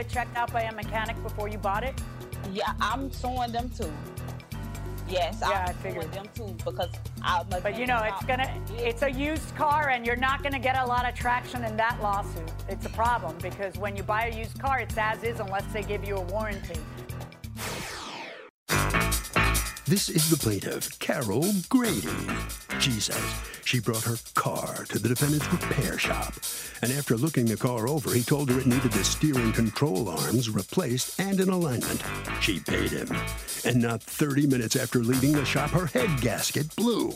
You didn't have it checked out by a mechanic before you bought it? Yeah, I'm suing them too. Yes, Yeah, I I'm figured. them too because I. But you know, it's gonna, it's a used car and you're not gonna get a lot of traction in that lawsuit. It's a problem because when you buy a used car, it's as is unless they give you a warranty. This is the plaintiff, Carol Grady. She says she brought her car to the defendant's repair shop. And after looking the car over, he told her it needed the steering control arms replaced and an alignment. She paid him. And not 30 minutes after leaving the shop, her head gasket blew.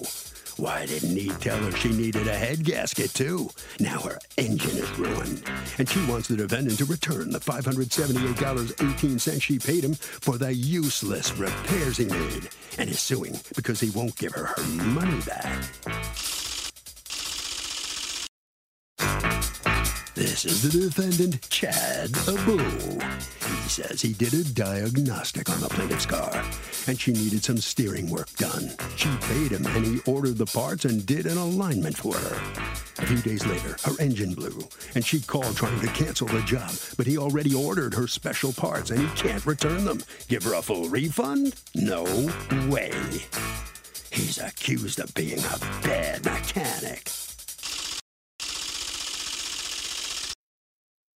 Why didn't he tell her she needed a head gasket too? Now her engine is ruined. And she wants the defendant to return the $578.18 she paid him for the useless repairs he made. And is suing because he won't give her her money back. This is the defendant, Chad Abu. He says he did a diagnostic on the plaintiff's car, and she needed some steering work done. She paid him, and he ordered the parts and did an alignment for her. A few days later, her engine blew, and she called trying to cancel the job, but he already ordered her special parts, and he can't return them. Give her a full refund? No way. He's accused of being a bad mechanic.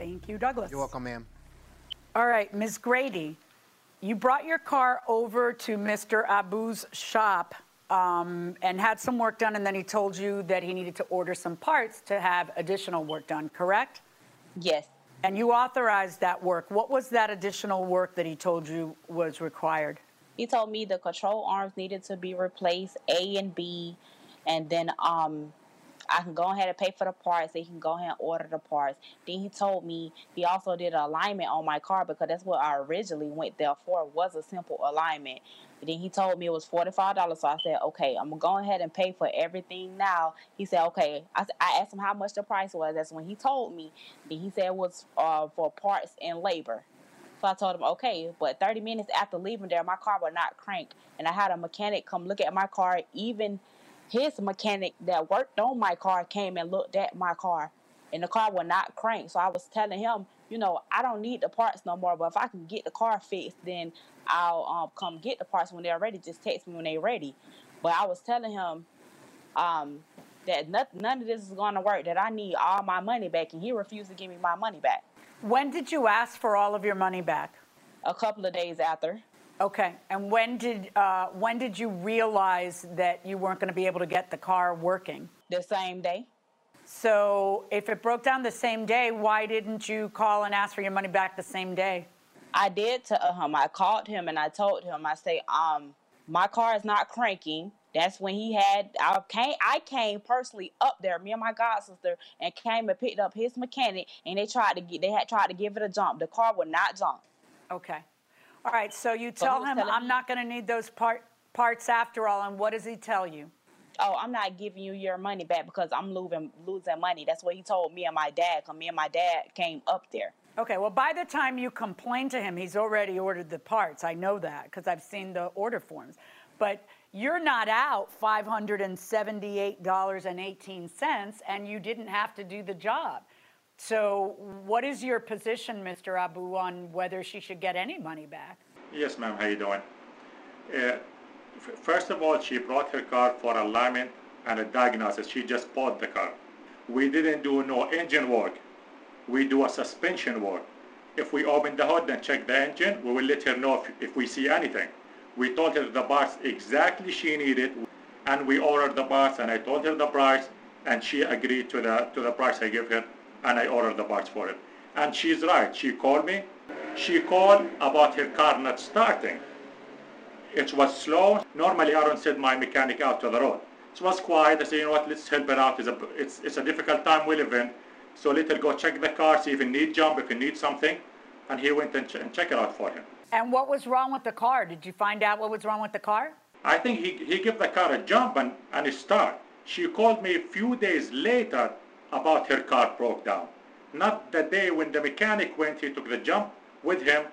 Thank you, Douglas. You're welcome, ma'am. All right, Ms. Grady, you brought your car over to Mr. Abu's shop um, and had some work done, and then he told you that he needed to order some parts to have additional work done, correct? Yes. And you authorized that work. What was that additional work that he told you was required? He told me the control arms needed to be replaced, A and B, and then um, I can go ahead and pay for the parts. They can go ahead and order the parts. Then he told me he also did an alignment on my car because that's what I originally went there for was a simple alignment. Then he told me it was forty five dollars. So I said, okay, I'm gonna go ahead and pay for everything now. He said, okay. I, I asked him how much the price was. That's when he told me. Then he said it was uh, for parts and labor. So I told him, okay, but 30 minutes after leaving there, my car would not crank. And I had a mechanic come look at my car. Even his mechanic that worked on my car came and looked at my car. And the car would not crank. So I was telling him, you know, I don't need the parts no more. But if I can get the car fixed, then I'll um, come get the parts when they're ready. Just text me when they're ready. But I was telling him um, that none, none of this is going to work, that I need all my money back. And he refused to give me my money back. When did you ask for all of your money back? A couple of days after. Okay, and when did uh, when did you realize that you weren't going to be able to get the car working? The same day. So, if it broke down the same day, why didn't you call and ask for your money back the same day? I did to him. I called him and I told him. I say, um, my car is not cranking. That's when he had. I came. I came personally up there, me and my god sister, and came and picked up his mechanic. And they tried to get. They had tried to give it a jump. The car would not jump. Okay. All right, so you So tell him I'm me- not going to need those part, parts after all, and what does he tell you? Oh, I'm not giving you your money back because I'm losing losing money. That's what he told me and my dad. Cause me and my dad came up there. Okay, well, by the time you complain to him, he's already ordered the parts. I know that because I've seen the order forms. But you're not out $578.18 and you didn't have to do the job. So, what is your position, Mr. Abu, on whether she should get any money back? Yes, ma'am. How you doing? Uh, first of all, she brought her car for alignment and a diagnosis. She just bought the car. We didn't do no engine work. we do a suspension work. If we open the hood and check the engine, we will let her know if, if we see anything. We told her the parts exactly she needed, and we ordered the parts, and I told her the price, and she agreed to the to the price I gave her, and I ordered the parts for it. And she's right. She called me. She called about her car not starting. It was slow. Normally, I don't send my mechanic out to the road. It was quiet. I said, you know what, let's help her out. It's a, it's, it's a difficult time we live in. So let her go check the car, see if it needs jump, if it needs something. And he went and, ch- and checked it out for him. And what was wrong with the car? Did you find out what was wrong with the car? I think he, he gave the car a jump and, and a start. She called me a few days later about her car broke down. Not the day when the mechanic went, he took the jump with him.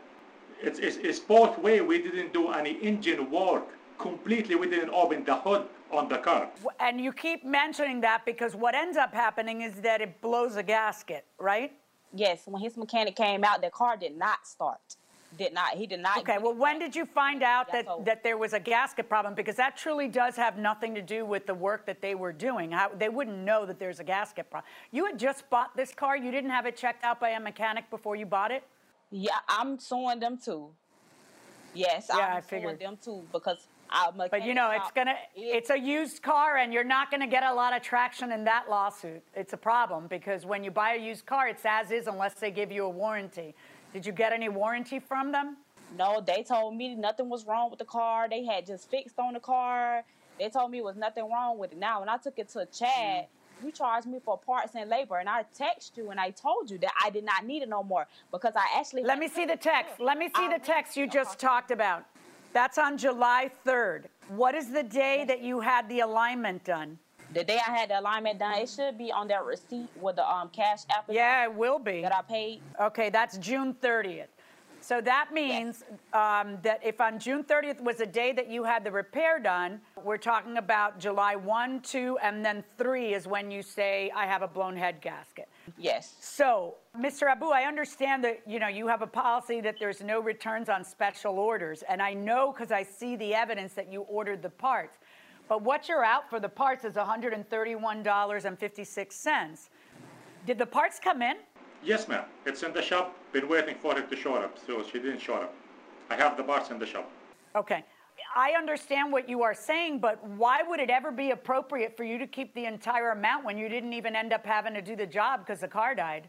It's, it's, it's both way. We didn't do any engine work. Completely, we didn't open the hood on the car. And you keep mentioning that because what ends up happening is that it blows a gasket, right? Yes, when his mechanic came out, the car did not start. Did not. He did not. Okay, well, when did you find out that, that there was a gasket problem? Because that truly does have nothing to do with the work that they were doing. How, they wouldn't know that there's a gasket problem. You had just bought this car. You didn't have it checked out by a mechanic before you bought it? Yeah, I'm suing them too. Yes, Yeah, I'm I suing them too because But you know, it's gonna, it's a used car and you're not gonna get a lot of traction in that lawsuit. It's a problem because when you buy a used car, it's as is unless they give you a warranty. Did you get any warranty from them? No, they told me nothing was wrong with the car. They had just fixed on the car. They told me it was nothing wrong with it. Now, when I took it to Chad, mm. you charged me for parts and labor, and I texted you and I told you that I did not need it no more because I actually. Let me see the text. Let me see I the text you just talked about. That's on July 3rd. What is the day that you had the alignment done? The day I had the alignment done, it should be on that receipt with the um cash app Yeah, it will be. that I paid. Okay, that's June 30th. So that means um, that if on June 30th was the day that you had the repair done, we're talking about July 1, 2, and then 3 is when you say, I have a blown head gasket. Yes. So, Mr. Abu, I understand that you know you have a policy that there's no returns on special orders, and I know because I see the evidence that you ordered the parts. But what you're out for the parts is $131.56. Did the parts come in? Yes, ma'am. It's in the shop. Been waiting for it to show up, so she didn't show up. I have the parts in the shop. Okay. I understand what you are saying, but why would it ever be appropriate for you to keep the entire amount when you didn't even end up having to do the job because the car died?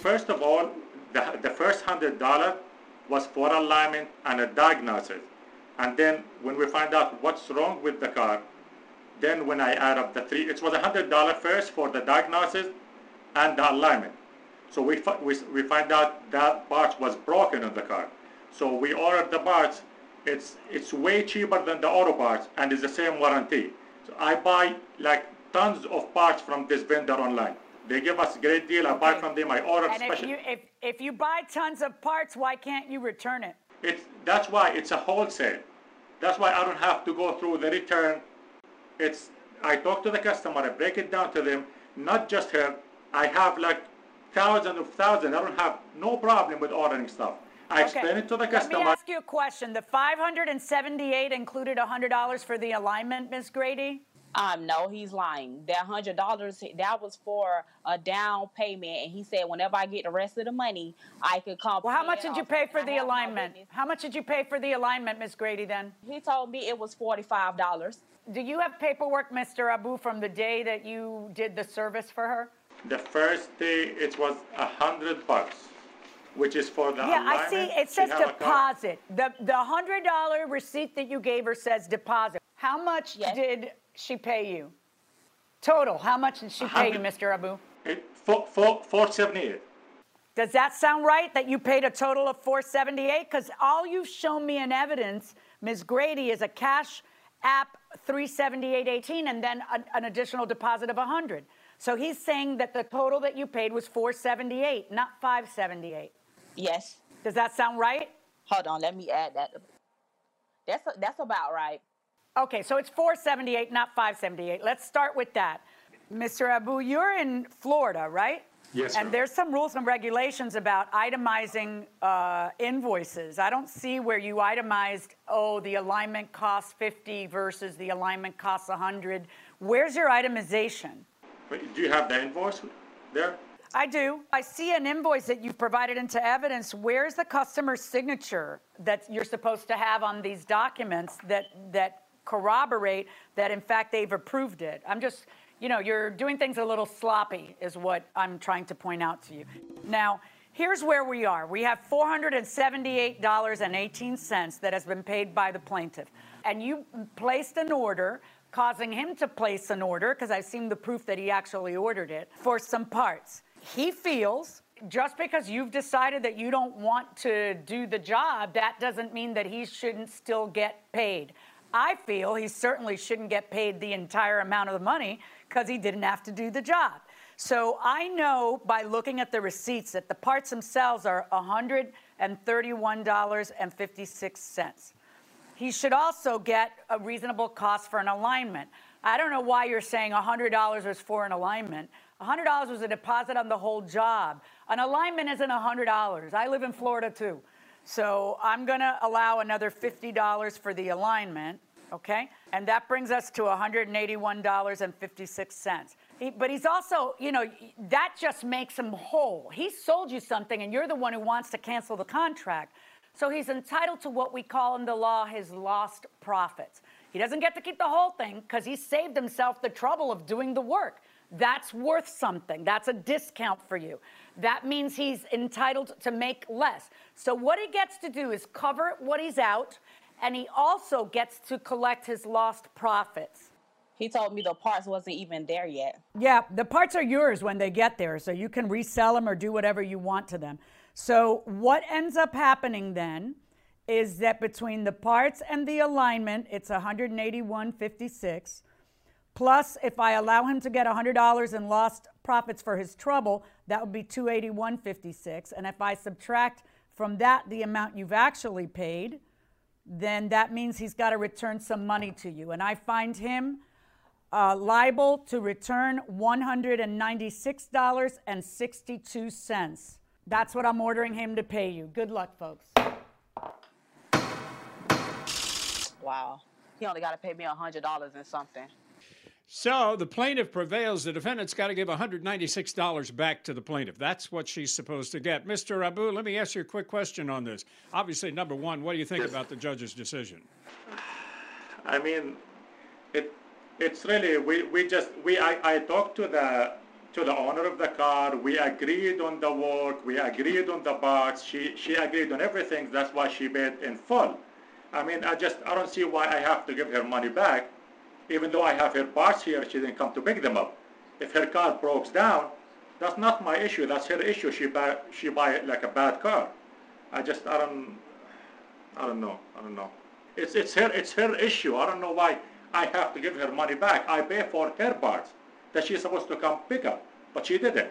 First of all, the, the first hundred dollar was for alignment and a diagnosis. And then when we find out what's wrong with the car, then when I add up the three, it was a hundred dollar first for the diagnosis and the alignment. So we, we, we find out that part was broken on the car. So we ordered the parts. It's, it's way cheaper than the auto parts and it's the same warranty. So I buy like tons of parts from this vendor online. They give us a great deal. I buy from them. I order And if you, if, if you buy tons of parts, why can't you return it? It's, that's why it's a wholesale. That's why I don't have to go through the return. It's, I talk to the customer, I break it down to them, not just her. I have like thousands of thousands. I don't have no problem with ordering stuff. I explain it to the customer. Let me ask you a question. The 578 included $100 for the alignment, Ms. Grady? Um, no, he's lying. That hundred dollars that was for a down payment, and he said whenever I get the rest of the money, I could come. Well, how much did you pay for the alignment? How much did you pay for the alignment, Ms. Grady, then? He told me it was forty-five dollars. Do you have paperwork, Mr. Abu, from the day that you did the service for her? The first day it was a hundred bucks, which is for the alignment. Yeah, I see. It says have a car- deposit. The the hundred dollar receipt that you gave her says deposit. How much Yes. did she pay you? Total. How much did she pay you, Mr. Abu? It, four, four, 478. Does that sound right? That you paid a total of 478? Because all you've shown me in evidence, Ms. Grady, is a cash app 378.18 and then an, an additional deposit of 100. So he's saying that the total that you paid was 478, not 578. Yes. Does that sound right? Hold on, let me add that. That's that's about right. Okay, so it's 478, not 578. Let's start with that. Mr. Abu, you're in Florida, right? Yes, And ma'am. there's some rules and regulations about itemizing uh, invoices. I don't see where you itemized, oh, the alignment costs 50 versus the alignment costs 100. Where's your itemization? Wait, Do you have the invoice there? I do. I see an invoice that you've provided into evidence. Where's the customer's signature that you're supposed to have on these documents that that corroborate that in fact they've approved it? I'm just, you know, you're doing things a little sloppy, is what I'm trying to point out to you. Now, here's where we are. We have $478.18 that has been paid by the plaintiff, and you placed an order causing him to place an order, because I've seen the proof that he actually ordered it, for some parts. He feels just because you've decided that you don't want to do the job, that doesn't mean that he shouldn't still get paid. I feel he certainly shouldn't get paid the entire amount of the money because he didn't have to do the job. So I know by looking at the receipts that the parts themselves are $131.56. He should also get a reasonable cost for an alignment. I don't know why you're saying $100 was for an alignment. $100 was a deposit on the whole job. An alignment isn't $100. I live in Florida too. So I'm going to allow another $50 for the alignment, okay? And that brings us to $181.56. He, but he's also, you know, that just makes him whole. He sold you something and you're the one who wants to cancel the contract. So he's entitled to what we call in the law his lost profits. He doesn't get to keep the whole thing because he saved himself the trouble of doing the work. That's worth something. That's a discount for you. That means he's entitled to make less. So what he gets to do is cover what he's out, and he also gets to collect his lost profits. He told me the parts wasn't even there yet. Yeah, the parts are yours when they get there, so you can resell them or do whatever you want to them. So, what ends up happening then is that between the parts and the alignment, it's 181.56. Plus, if I allow him to get $100 in lost profits for his trouble, that would be 281.56. And if I subtract from that the amount you've actually paid, then that means he's got to return some money to you. And I find him uh, liable to return $196.62. That's what I'm ordering him to pay you. Good luck, folks. Wow. He only got to pay me $100 and something. So the plaintiff prevails. The defendant's got to give $196 back to the plaintiff. That's what she's supposed to get. Mr. Abu, let me ask you a quick question on this. Obviously, number one, what do you think about the judge's decision? I mean, it it's really we, we just we I, I talked to the to the owner of the car. We agreed on the work. We agreed on the box. She she agreed on everything. That's why she paid in full. I mean, I just I don't see why I have to give her money back, even though I have her parts here. She didn't come to pick them up. If her car breaks down, that's not my issue. That's her issue. She buy she buy it like a bad car. I just I don't I don't know. I don't know. It's it's her it's her issue. I don't know why I have to give her money back. I pay for her parts that she's supposed to come pick up, but she didn't.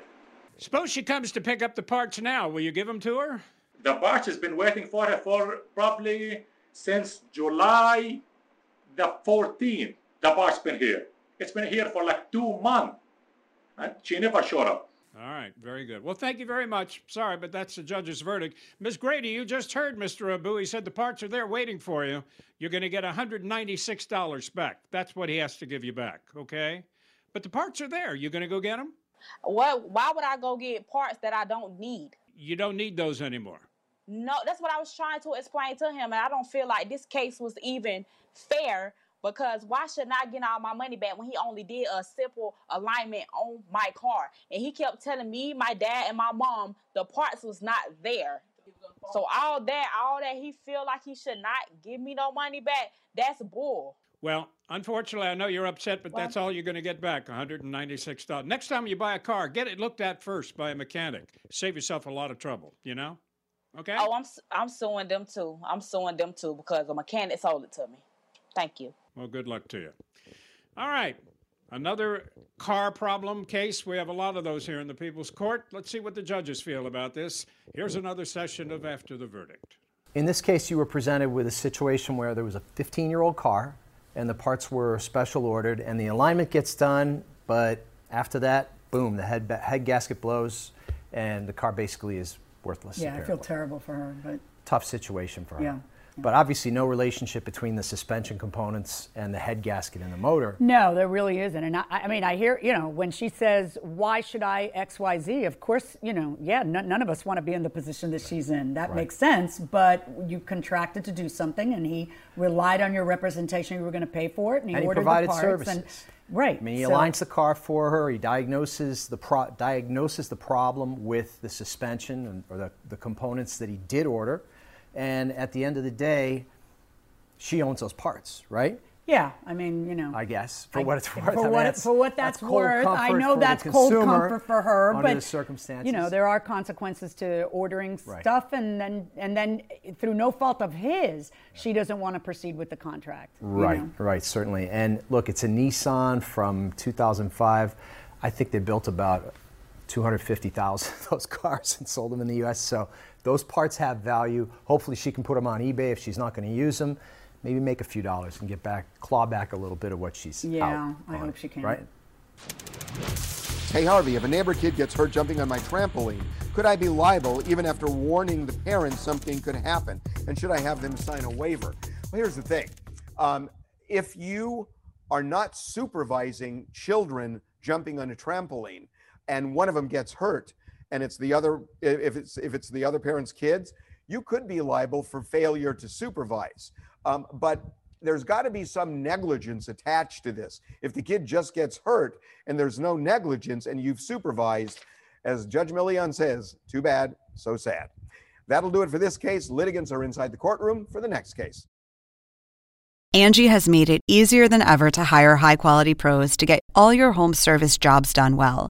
Suppose she comes to pick up the parts now. Will you give them to her? The parts has been waiting for her for probably since July the 14th. The parts been here. It's been here for like two months, and she never showed up. All right, very good. Well, thank you very much. Sorry, but that's the judge's verdict. Ms. Grady, you just heard Mr. Abu. He said the parts are there waiting for you. You're going to get $196 back. That's what he has to give you back, okay? But the parts are there. You're going to go get them? What? Why would I go get parts that I don't need? You don't need those anymore. No, that's what I was trying to explain to him, and I don't feel like this case was even fair because why should I get all my money back when he only did a simple alignment on my car? And he kept telling me, my dad, and my mom the parts was not there. So all that, all that he feel like he should not give me no money back, that's bull. Well, unfortunately, I know you're upset, but that's all you're going to get back $196. Next time you buy a car, get it looked at first by a mechanic. Save yourself a lot of trouble, you know? Okay? Oh, I'm I'm suing them too. I'm suing them too because a mechanic sold it to me. Thank you. Well, good luck to you. All right. Another car problem case. We have a lot of those here in the People's Court. Let's see what the judges feel about this. Here's another session of After the Verdict. In this case, you were presented with a situation where there was a 15 year old car and the parts were special ordered and the alignment gets done, but after that, boom, the head, head gasket blows and the car basically is worthless. Yeah, I feel terrible for her, but Tough situation for her. Yeah. But obviously, no relationship between the suspension components and the head gasket in the motor. No, there really isn't. And I, I mean, I hear, you know, when she says, why should I XYZ? Of course, you know, yeah, n- none of us want to be in the position that she's in. That Right. makes sense. But you contracted to do something, and he relied on your representation. You were going to pay for it, and he, And he ordered provided the parts. services. And, right. I mean, he so- aligns the car for her. He diagnoses the pro- diagnoses the problem with the suspension and, or the, the components that he did order, and at the end of the day, she owns those parts, right? Yeah, I mean, you know. I guess for I- what it's for worth. I mean, what, that's- for what that's, cold worth. I know that's cold comfort for her, under but the circumstances. you know there are consequences to ordering Right. stuff, and then and then through no fault of his, she doesn't want to proceed with the contract. you Right, know? right, certainly. And look, it's a Nissan from 2005. I think they built about 250,000 of those cars and sold them in the U.S. So those parts have value. Hopefully, she can put them on eBay if she's not going to use them. Maybe make a few dollars and get back, claw back a little bit of what she's Yeah, out I on hope it, she can. Right. Hey Harvey, if a neighbor kid gets hurt jumping on my trampoline, could I be liable even after warning the parents something could happen? And should I have them sign a waiver? Well, here's the thing um, if you are not supervising children jumping on a trampoline and one of them gets hurt and it's the other if it's if it's the other parent's kids you could be liable for failure to supervise um, but there's got to be some negligence attached to this. If the kid just gets hurt and there's no negligence and you've supervised, as Judge Milian says, too bad, so sad. That'll do it for this case. Litigants are inside the courtroom for the next case. Angie has made it easier than ever to hire high quality pros to get all your home service jobs done well.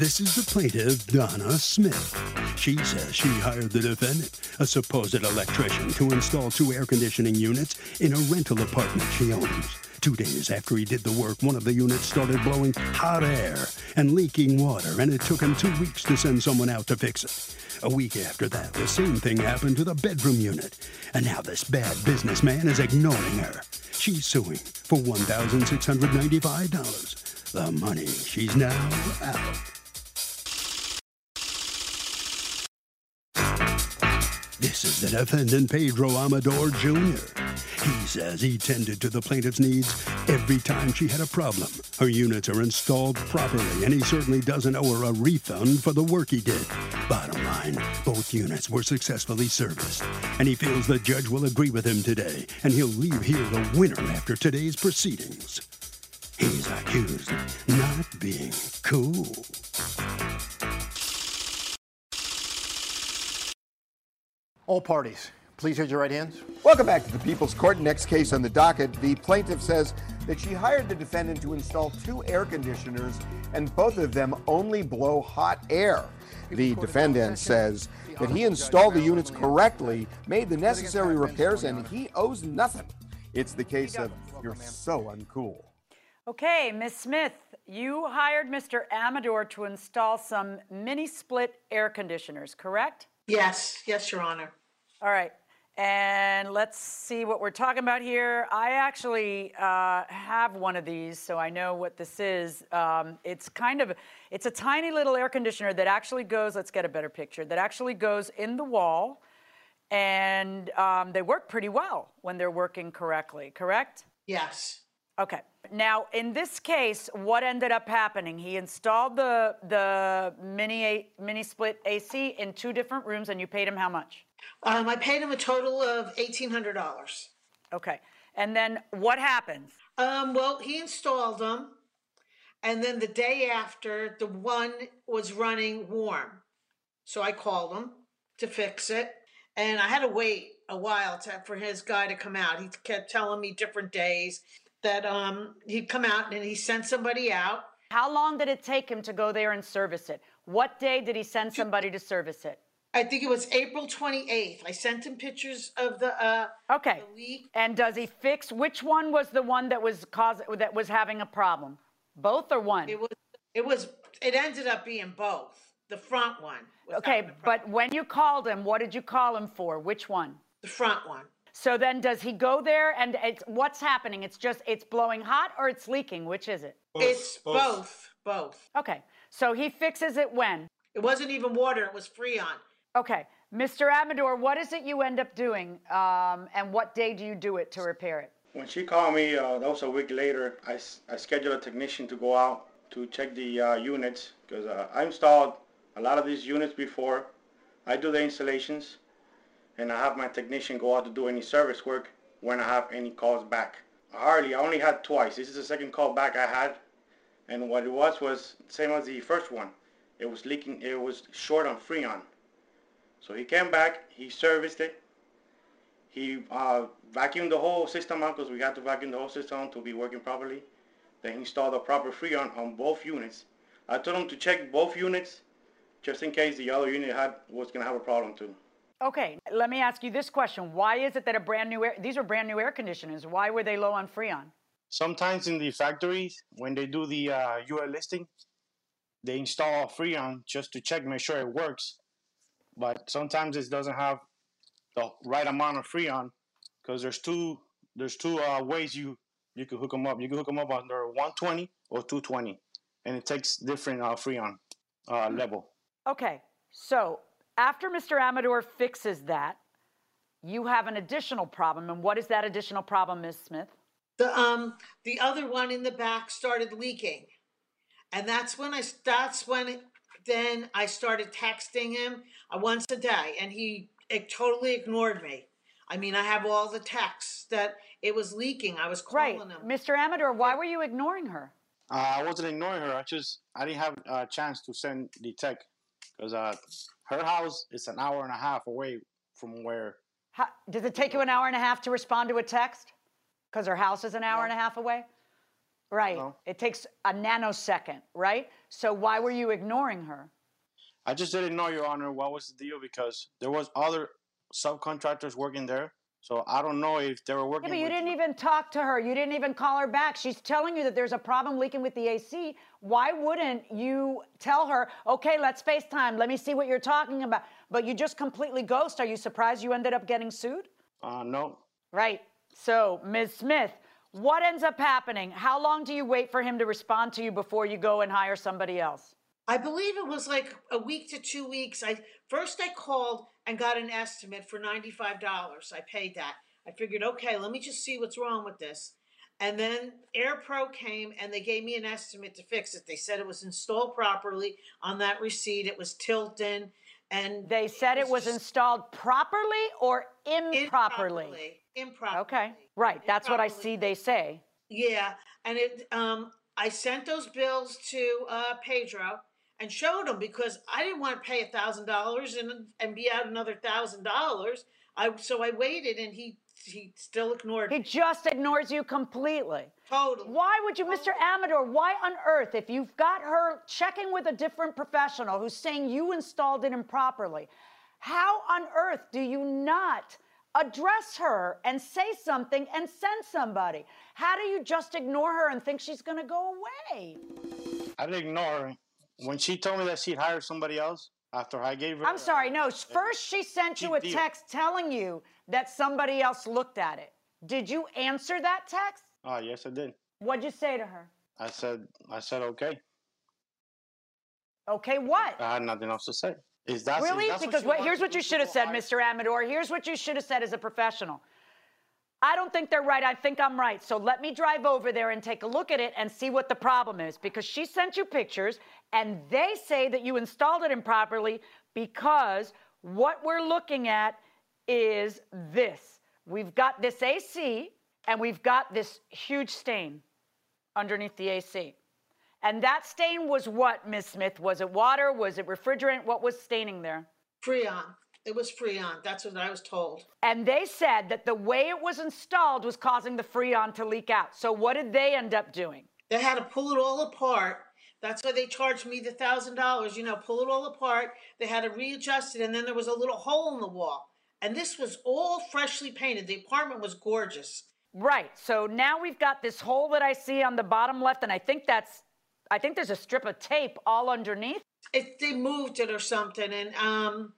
This is the plaintiff, Donna Smith. She says she hired the defendant, a supposed electrician, to install two air conditioning units in a rental apartment she owns. Two days after he did the work, one of the units started blowing hot air and leaking water, and it took him two weeks to send someone out to fix it. A week after that, the same thing happened to the bedroom unit. And now this bad businessman is ignoring her. She's suing for $1,695. The money she's now out. This is the defendant, Pedro Amador Jr. He says he tended to the plaintiff's needs every time she had a problem. Her units are installed properly, and he certainly doesn't owe her a refund for the work he did. Bottom line, both units were successfully serviced, and he feels the judge will agree with him today, and he'll leave here the winner after today's proceedings. He's accused of not being cool. All parties, please raise your right hands. Welcome back to the People's Court. Next case on the docket. The plaintiff says that she hired the defendant to install two air conditioners, and both of them only blow hot air. The defendant says that he installed the units correctly, made the necessary repairs, and he owes nothing. It's the case of you're so uncool. Okay, Ms. Smith, you hired Mr. Amador to install some mini split air conditioners, correct? Yes, yes, Your Honor. All right. And let's see what we're talking about here. I actually uh, have one of these, so I know what this is. Um, it's kind of, it's a tiny little air conditioner that actually goes. Let's get a better picture. That actually goes in the wall, and um, they work pretty well when they're working correctly. Correct? Yes. Okay. Now, in this case, what ended up happening? He installed the the mini a, mini split AC in two different rooms, and you paid him how much? Um, I paid him a total of eighteen hundred dollars. Okay. And then what happens? Um, well, he installed them, and then the day after, the one was running warm, so I called him to fix it, and I had to wait a while to, for his guy to come out. He kept telling me different days that um, he'd come out, and he sent somebody out. How long did it take him to go there and service it? What day did he send somebody to service it? I think it was April 28th. I sent him pictures of the uh Okay. the leak. And does he fix which one was the one that was cause that was having a problem? Both or one? It was it was it ended up being both. The front one. was Okay, having a problem. but when you called him, what did you call him for? Which one? the front one. So then does he go there and it's what's happening? It's just it's blowing hot or it's leaking? Which is it? it's both. both. Okay. So he fixes it when? It wasn't even water, it was Freon. Okay. Mr. Amador, what is it you end up doing? Um, and what day do you do it to repair it? When she called me, uh, that was a week later, I, I scheduled a technician to go out to check the uh, units because uh, I installed a lot of these units before. I do the installations and I have my technician go out to do any service work when I have any calls back. Hardly, I only had twice. This is the second call back I had. And what it was was same as the first one. It was leaking, it was short on Freon. So he came back, he serviced it, he uh, vacuumed the whole system out because we had to vacuum the whole system to be working properly. Then he installed the proper Freon on both units. I told him to check both units just in case the other unit had was gonna have a problem too. Okay, let me ask you this question. Why is it that a brand new air, these are brand new air conditioners. Why were they low on Freon? Sometimes in the factories, when they do the uh, UL listing, they install Freon just to check, make sure it works. But sometimes it doesn't have the right amount of Freon because there's two there's two uh, ways you you can hook them up. You can hook them up under 120 or 220, and it takes different uh, Freon uh, level. Okay, so after Mr. Amador fixes that, you have an additional problem. And what is that additional problem, Ms. Smith? The um the other one in the back started leaking. And that's when I that's when it, then I started texting him uh, once a day and he it totally ignored me. I mean, I have all the texts that it was leaking. I was calling Right. him. Mr. Amador, why were you ignoring her? Uh, I wasn't ignoring her. I just I didn't have a chance to send the tech because uh, her house is an hour and a half away from where. How, does it take you an hour and a half to respond to a text? Because her house is an hour and a half away? Right. No. It takes a nanosecond, right? So why were you ignoring her? I just didn't know, Your Honor, what was the deal because there was other subcontractors working there. So I don't know if they were working. Yeah, but you didn't even talk to her. You didn't even call her back. She's telling you that there's a problem leaking with the AC. Why wouldn't you tell her, okay, let's FaceTime. Let me see what you're talking about. But you just completely ghost. Are you surprised you ended up getting sued? Uh, no, Right. So, Ms. Smith, what ends up happening? How long do you wait for him to respond to you before you go and hire somebody else? I believe it was like a week to two weeks. I first I called and got an estimate for ninety five dollars. I paid that. I figured, okay, let me just see what's wrong with this. And then AirPro came and they gave me an estimate to fix it. They said it was installed properly on that receipt. It was tilting, and They said it was installed properly or improperly? improperly. Improperly. Okay. Right. That's what I see they say. Yeah, and it um I sent those bills to uh Pedro and showed him because I didn't want to pay a thousand dollars and and be out another thousand dollars. I so I waited and he he still ignored He me. just ignores you completely. Totally. Why would you, Mr. Amador, why on earth, if you've got her checking with a different professional who's saying you installed it improperly, how on earth do you not address her and say something and send somebody? How do you just ignore her and think she's going to go away? I didn't ignore her. When she told me that she'd hire somebody else after I gave her. I'm sorry, no. First, she sent you a deal. text telling you that somebody else looked at it. Did you answer that text? Oh, yes, I did. What'd you say to her? I said, I said, okay. Okay, what? I had nothing else to say. Is that really? Is that because what, here's what you should have said, hire- Mr. Amador. Here's what you should have said as a professional. I don't think they're right. I think I'm right. So let me drive over there and take a look at it and see what the problem is. Because she sent you pictures and they say that you installed it improperly because what we're looking at is this. We've got this AC and we've got this huge stain underneath the AC. And that stain was what, Miss Smith? Was it water? Was it refrigerant? What was staining there? Freon. It was Freon. That's what I was told. And they said that the way it was installed was causing the Freon to leak out. So what did they end up doing? They had to pull it all apart, That's why they charged me the thousand dollars. You know, pull it all apart. They had to readjust it, and then there was a little hole in the wall. And this was all freshly painted. The apartment was gorgeous. Right. So now we've got this hole that I see on the bottom left, and I think that's, I think there's a strip of tape all underneath. It, they moved it or something, and um,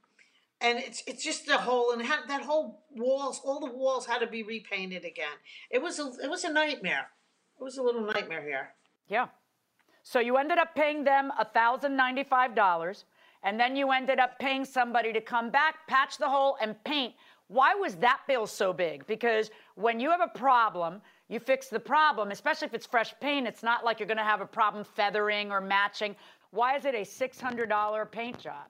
and it's it's just a hole, and had, that whole walls, all the walls had to be repainted again. It was a it was a nightmare. It was a little nightmare here. Yeah. So you ended up paying them $1,095, and then you ended up paying somebody to come back, patch the hole, and paint. Why was that bill so big? Because when you have a problem, you fix the problem, especially if it's fresh paint. It's not like you're going to have a problem feathering or matching. Why is it a $600 paint job?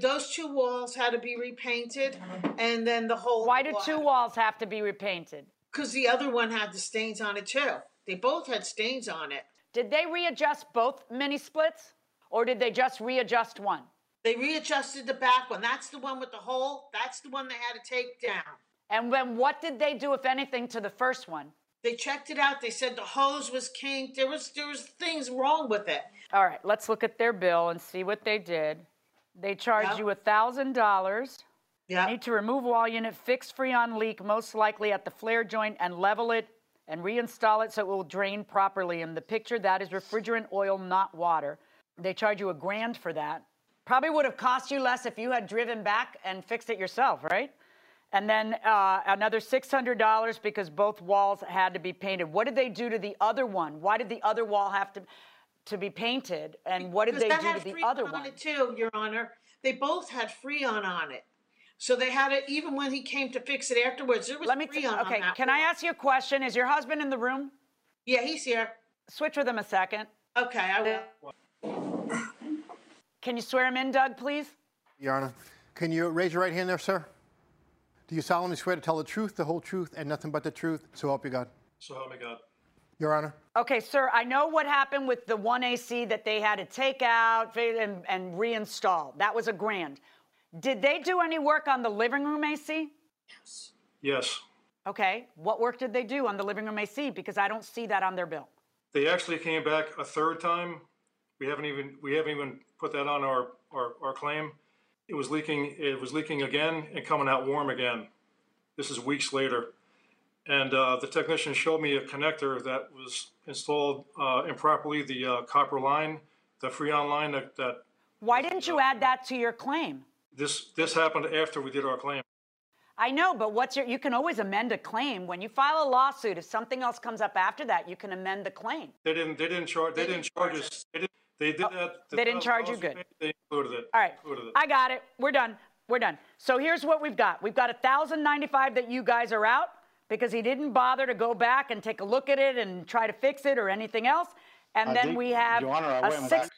Those two walls had to be repainted, and then the whole. Why do two walls have to be repainted? Because the other one had the stains on it too. They both had stains on it. Did they readjust both mini splits, or did they just readjust one? They readjusted the back one. That's the one with the hole. That's the one they had to take down. And then what did they do, if anything, to the first one? They checked it out. They said the hose was kinked. There was there was things wrong with it. All right, let's look at their bill and see what they did. They charged Yep. you a thousand dollars. Yeah. Need to remove wall unit, fix freon leak, most likely at the flare joint, and level it and reinstall it so it will drain properly. In the picture, that is refrigerant oil, not water. They charge you a grand for that. Probably would have cost you less if you had driven back and fixed it yourself, right? And then uh, another $600 because both walls had to be painted. What did they do to the other one? Why did the other wall have to, to be painted? And what did Because they do to the Freon other on one? it too, Your Honor. They both had Freon on it. So they had it even when he came to fix it afterwards. There was Let me. T- Freon okay, on that can I ask you a question? Is your husband in the room? Yeah, he's here. Switch with him a second. Okay, I will. Can you swear him in, Doug, please? Your Honor, can you raise your right hand there, sir? Do you solemnly swear to tell the truth, the whole truth, and nothing but the truth? So help you God. So help me God. Your Honor. Okay, sir, I know what happened with the one AC that they had to take out and, and reinstall. That was a grand. Did they do any work on the living room AC? Yes. Yes. Okay, what work did they do on the living room AC? Because I don't see that on their bill. They actually came back a third time. We haven't even we haven't even put that on our, our, our claim. It was leaking it was leaking again and coming out warm again. This is weeks later. And uh, the technician showed me a connector that was installed uh, improperly, the uh, copper line, the Freon line that, that Why didn't you add that to your claim? this this happened after we did our claim. I know, but what's your? You can always amend a claim when you file a lawsuit. If something else comes up after that, you can amend the claim. They didn't they didn't charge they, didn't charge us. They, did, they did oh, that. Oh, they didn't charge you $1,000 good. They included it. All right, Included it. I got it. We're done. We're done. So here's what we've got. We've got a thousand ninety-five that you guys are out because he didn't bother to go back and take a look at it and try to fix it or anything else. And I then did- we have Your Honor, I a went six. back.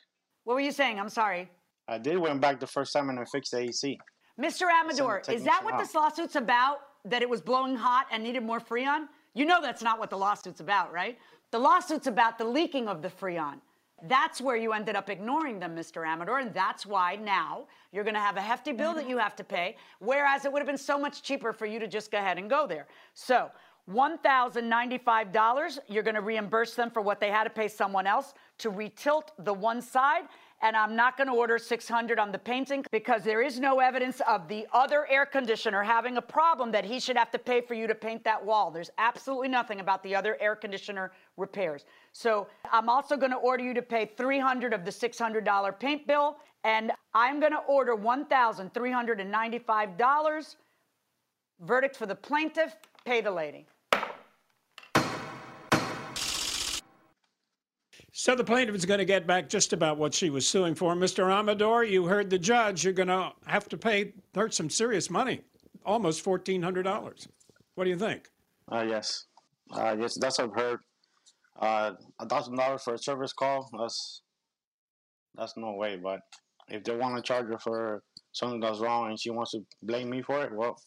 What were you saying? I'm sorry. I did went back the first time and I fixed the AC. Mr. Amador, is that what out. this lawsuit's about? That it was blowing hot and needed more Freon? You know that's not what the lawsuit's about, right? The lawsuit's about the leaking of the Freon. That's where you ended up ignoring them, Mr. Amador, and that's why now you're going to have a hefty bill that mm-hmm. you have to pay, whereas it would have been so much cheaper for you to just go ahead and go there. So, $1,095, you're going to reimburse them for what they had to pay someone else to retilt the one side. And I'm not going to order 600 on the painting because there is no evidence of the other air conditioner having a problem that he should have to pay for you to paint that wall. There's absolutely nothing about the other air conditioner repairs. So I'm also going to order you to pay 300 of the $600 paint bill, and I'm going to order $1,395. Verdict for the plaintiff, pay the lady. So the plaintiff is going to get back just about what she was suing for. Mr. Amador, you heard the judge. You're going to have to pay her some serious money, almost $1,400. What do you think? Uh, yes. Uh, yes, that's what I've heard. Uh, a thousand dollars for a service call. That's that's no way. But if they want to charge her for something that's wrong and she wants to blame me for it, well,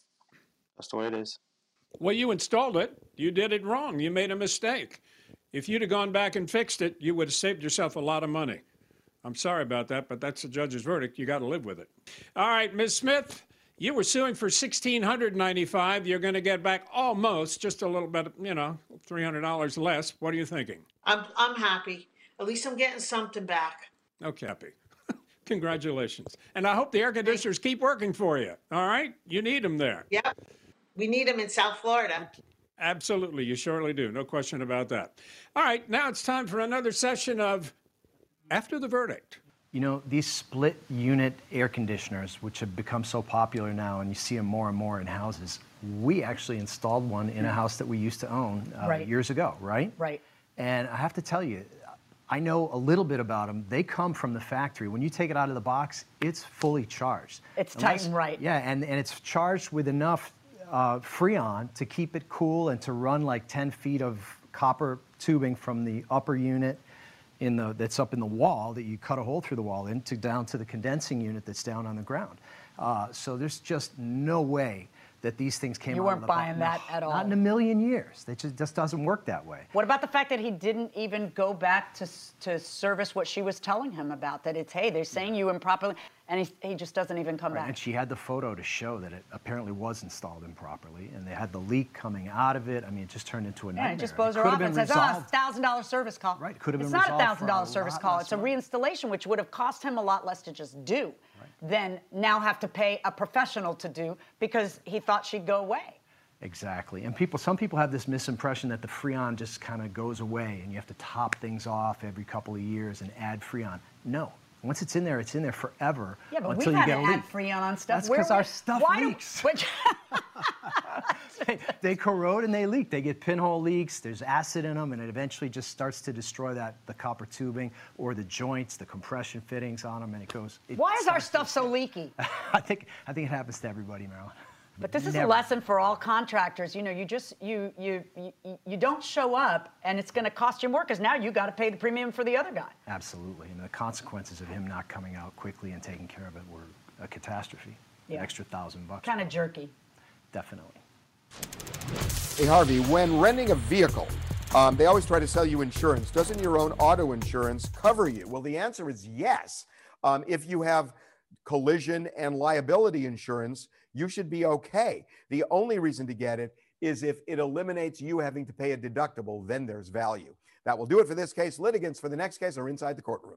that's the way it is. Well, you installed it. You did it wrong. You made a mistake. If you'd have gone back and fixed it, you would have saved yourself a lot of money. I'm sorry about that, but that's the judge's verdict. You got to live with it. All right, Ms. Smith, you were suing for 1695 You're going to get back almost just a little bit, you know, $300 less. What are you thinking? I'm I'm happy. At least I'm getting something back. Okay, happy. Congratulations. And I hope the air conditioners keep working for you. All right? You need them there. Yep. We need them in South Florida. Absolutely. You surely do. No question about that. All right. Now it's time for another session of After the Verdict. You know, these split unit air conditioners, which have become so popular now, and you see them more and more in houses, we actually installed one in a house that we used to own uh, Right. years ago, right? Right. And I have to tell you, I know a little bit about them. They come from the factory. When you take it out of the box, it's fully charged. It's tight and right. Yeah, and, and it's charged with enough uh, Freon to keep it cool and to run like 10 feet of copper tubing from the upper unit in the, that's up in the wall that you cut a hole through the wall in to down to the condensing unit that's down on the ground. Uh, so there's just no way that these things came You weren't box. buying that at all. Not in a million years. It just, just doesn't work that way. What about the fact that he didn't even go back to, to service what she was telling him about? That it's, hey, they're saying you improperly, and he, he just doesn't even come Right, back. And she had the photo to show that it apparently was installed improperly, and they had the leak coming out of it. I mean, it just turned into a Yeah, nightmare. it just blows her off and says, oh, resolved. it's thousand dollar service call. Right, could have It's been not a thousand dollar service call. It's a reinstallation, which would have cost him a lot less to just do than now have to pay a professional to do because he thought she'd go away. Exactly. And people, some people have this misimpression that the Freon just kind of goes away and you have to top things off every couple of years and add Freon. No. Once it's in there, it's in there forever Yeah, but until we've you get to a add leak. Freon on stuff. That's because our stuff why do- leaks. which- they corrode and they leak. They get pinhole leaks. There's acid in them, and it eventually just starts to destroy that the copper tubing or the joints, the compression fittings on them, and it goes. It why is our stuff so leaky? I think I think it happens to everybody, Marilyn. But this is a lesson for all contractors. You know, you just you you you, you don't show up, and it's going to cost you more because now you got to pay the premium for the other guy. Absolutely. I mean, the consequences of him not coming out quickly and taking care of it were a catastrophe. Yeah. An extra thousand bucks. Kind of jerky. Definitely. Hey, Harvey, when renting a vehicle, um, they always try to sell you insurance. Doesn't your own auto insurance cover you? Well, the answer is yes. Um, if you have collision and liability insurance, you should be okay. The only reason to get it is if it eliminates you having to pay a deductible, then there's value. That will do it for this case. Litigants for the next case are inside the courtroom.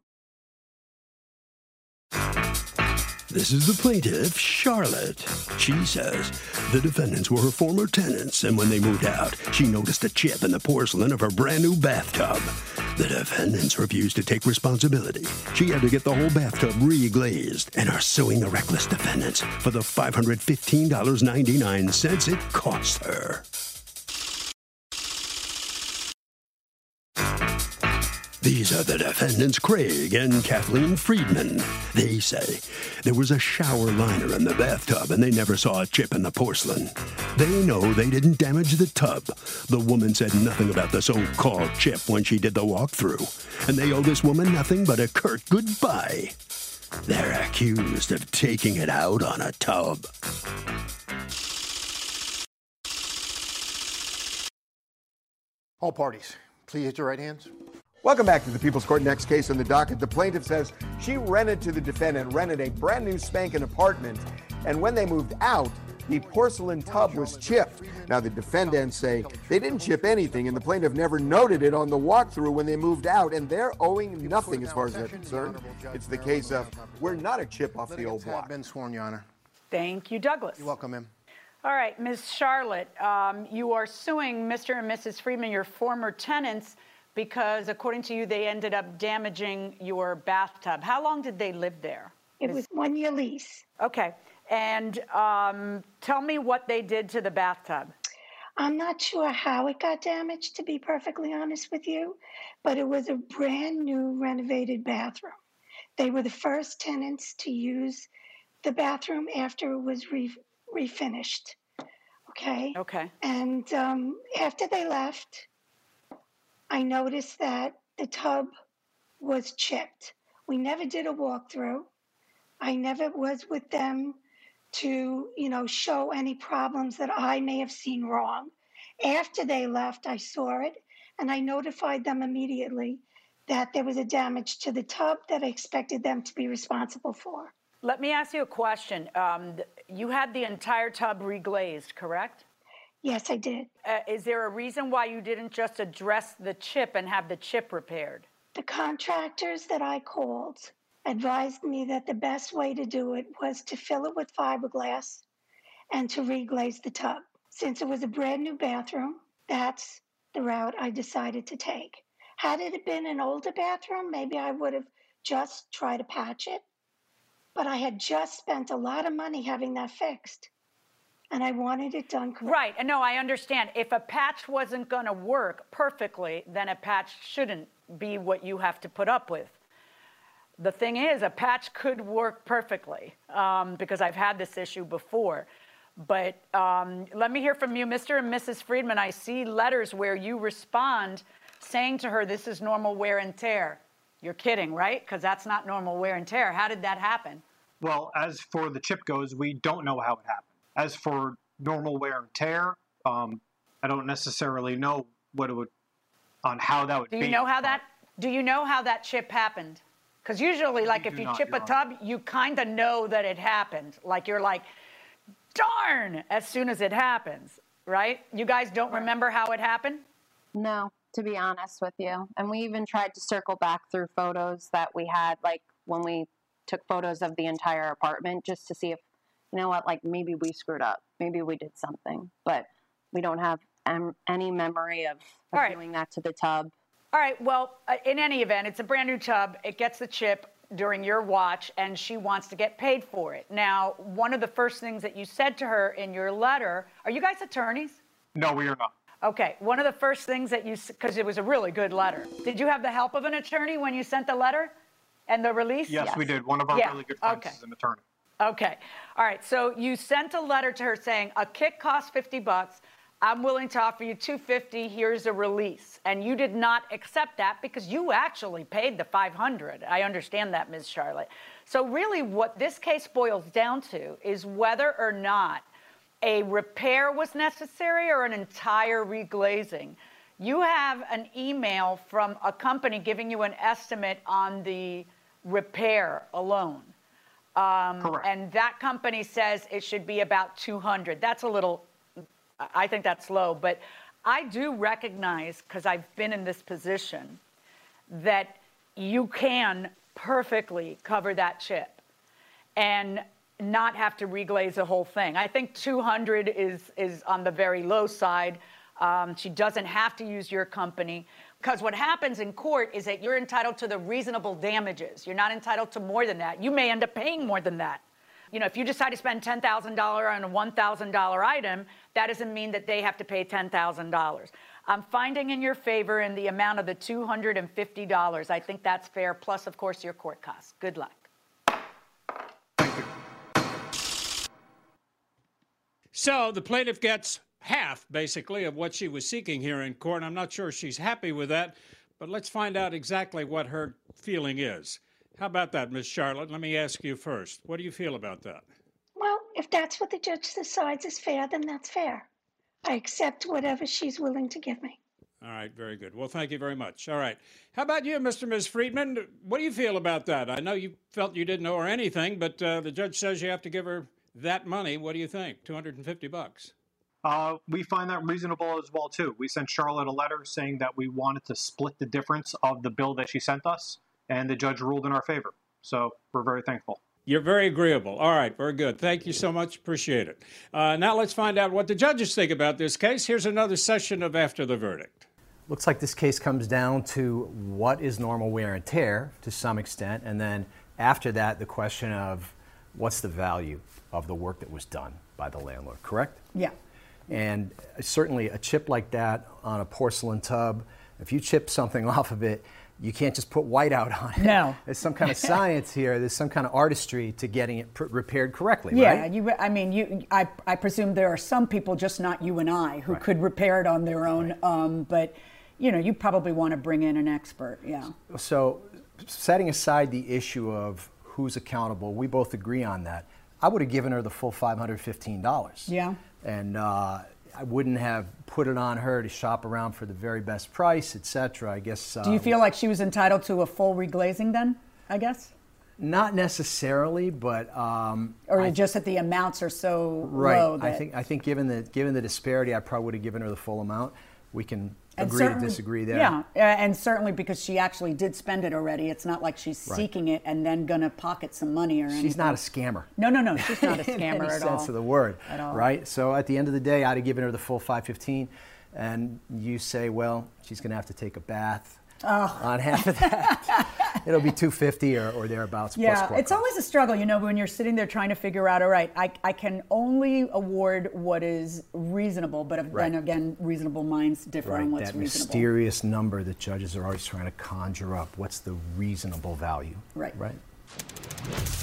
This is the plaintiff, Charlotte. She says the defendants were her former tenants, and when they moved out, she noticed a chip in the porcelain of her brand new bathtub. The defendants refused to take responsibility. She had to get the whole bathtub reglazed and are suing the reckless defendants for the $515.99 it cost her. These are the defendants, Craig and Kathleen Friedman. They say there was a shower liner in the bathtub and they never saw a chip in the porcelain. They know they didn't damage the tub. The woman said nothing about the so called chip when she did the walkthrough, and they owe this woman nothing but a curt goodbye. They're accused of taking it out on a tub. All parties, please hit your right hands. Welcome back to the People's Court. Next case on the docket. The plaintiff says she rented to the defendant, rented a brand new spanking apartment, and when they moved out, the porcelain tub was chipped. Now, the defendants say they didn't chip anything, and the plaintiff never noted it on the walkthrough when they moved out, and they're owing nothing as far as they're concerned. It's the case of we're not a chip off the old Litigants have block. been sworn, Your Honor. Thank you, Douglas. You're welcome, ma'am. All right, Ms. Charlotte, um, you are suing Mr. and Mrs. Friedman, your former tenants, because according to you, they ended up damaging your bathtub. How long did they live there? It was one year lease. Okay. And um, tell me what they did to the bathtub. I'm not sure how it got damaged, to be perfectly honest with you, but it was a brand new renovated bathroom. They were the first tenants to use the bathroom after it was re- refinished. Okay. Okay. And um, after they left, I noticed that the tub was chipped. We never did a walkthrough. I never was with them to, you know, show any problems that I may have seen wrong. After they left, I saw it and I notified them immediately that there was a damage to the tub that I expected them to be responsible for. Let me ask you a question. Um, you had the entire tub reglazed, correct? Yes, I did. Uh, is there a reason why you didn't just address the chip and have the chip repaired? The contractors that I called advised me that the best way to do it was to fill it with fiberglass and to reglaze the tub. Since it was a brand new bathroom, that's the route I decided to take. Had it been an older bathroom, maybe I would have just tried to patch it. But I had just spent a lot of money having that fixed. And I wanted it done correctly. Right. And no, I understand. If a patch wasn't going to work perfectly, then a patch shouldn't be what you have to put up with. The thing is, a patch could work perfectly um, because I've had this issue before. But um, let me hear from you, Mr. and Mrs. Friedman. I see letters where you respond saying to her, This is normal wear and tear. You're kidding, right? Because that's not normal wear and tear. How did that happen? Well, as for the chip goes, we don't know how it happened. As for normal wear and tear, um, I don't necessarily know what it would, on how that would Do be. you know how that? Do you know how that chip happened? Because usually, like if you not, chip a tub, you kind of know that it happened. Like you're like, darn, as soon as it happens, right? You guys don't remember how it happened? No, to be honest with you. And we even tried to circle back through photos that we had, like when we took photos of the entire apartment, just to see if, you know what, like maybe we screwed up. Maybe we did something. But we don't have um, any memory of, of All right. doing that to the tub. All right. Well, uh, in any event, it's a brand new tub. It gets the chip during your watch, and she wants to get paid for it. Now, one of the first things that you said to her in your letter are you guys attorneys? No, we are not. Okay. One of the first things that you, because it was a really good letter. Did you have the help of an attorney when you sent the letter and the release? Yes, we did. One of our Yeah, really good friends okay. is an attorney. Okay. All right. So you sent a letter to her saying a kick costs 50 bucks. I'm willing to offer you 250. Here's a release. And you did not accept that because you actually paid the 500. I understand that, Ms. Charlotte. So really what this case boils down to is whether or not a repair was necessary or an entire reglazing. You have an email from a company giving you an estimate on the repair alone. Um, And that company says it should be about 200. That's a little, I think that's low, but I do recognize, because I've been in this position, that you can perfectly cover that chip and not have to reglaze the whole thing. I think 200 is, is on the very low side. Um, she doesn't have to use your company. Because what happens in court is that you're entitled to the reasonable damages. You're not entitled to more than that. You may end up paying more than that. You know, if you decide to spend $10,000 on a $1,000 item, that doesn't mean that they have to pay $10,000. I'm finding in your favor in the amount of the $250. I think that's fair, plus, of course, your court costs. Good luck. So the plaintiff gets half, basically, of what she was seeking here in court. I'm not sure she's happy with that, but let's find out exactly what her feeling is. How about that, Miss Charlotte? Let me ask you first. What do you feel about that? Well, if that's what the judge decides is fair, then that's fair. I accept whatever she's willing to give me. All right, very good. Well, thank you very much. All right. How about you, Mr. and Ms. Friedman? What do you feel about that? I know you felt you didn't owe her anything, but uh, the judge says you have to give her that money. What do you think? 250 bucks. Uh, we find that reasonable as well too. We sent Charlotte a letter saying that we wanted to split the difference of the bill that she sent us, and the judge ruled in our favor. So we're very thankful. You're very agreeable. All right, very good. Thank you so much. Appreciate it. Uh, now let's find out what the judges think about this case. Here's another session of After the Verdict. Looks like this case comes down to what is normal wear and tear to some extent, and then after that, the question of what's the value of the work that was done by the landlord, correct? Yeah. And certainly a chip like that on a porcelain tub, if you chip something off of it, you can't just put white out on it. No. There's some kind of science here. There's some kind of artistry to getting it pr- repaired correctly, Yeah, right? you. I mean, you. I, I presume there are some people, just not you and I, who could repair it on their own. Um, but, you know, you probably want to bring in an expert. Yeah. So, setting aside the issue of who's accountable, we both agree on that. I would have given her the full $515. Yeah. And uh, I wouldn't have put it on her to shop around for the very best price, et cetera. I guess. Do you um, feel like she was entitled to a full reglazing then? I guess. Not necessarily, but. Um, Or I- just that the amounts are so Right. low. I that- think I think given the given the disparity, I probably would have given her the full amount. we can And agree to disagree there. Yeah, and certainly because she actually did spend it already. It's not like she's Right. seeking it and then gonna pocket some money or anything. She's not a scammer. No, no, no. She's not a scammer any at sense all. of the word, At all. right? So at the end of the day, I'd have given her the full 515, and you say, well, she's going to have to take a bath Oh. on half of that. It'll be 250 or, or thereabouts. Yeah, court it's always a struggle, you know, when you're sitting there trying to figure out, all right, I, I can only award what is reasonable, but if- Right. then again, reasonable minds differ right, on what's reasonable. that mysterious number that judges are always trying to conjure up. What's the reasonable value? Right. Right.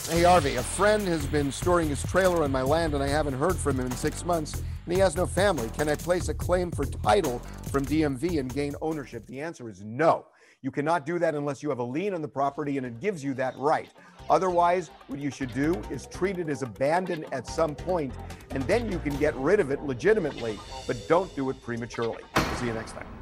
Hey, Harvey, a friend has been storing his trailer on my land and I haven't heard from him in six months, and he has no family. Can I place a claim for title from DMV and gain ownership? The answer is no. You cannot do that unless you have a lien on the property and it gives you that right. Otherwise, what you should do is treat it as abandoned at some point, and then you can get rid of it legitimately, but don't do it prematurely. See you next time.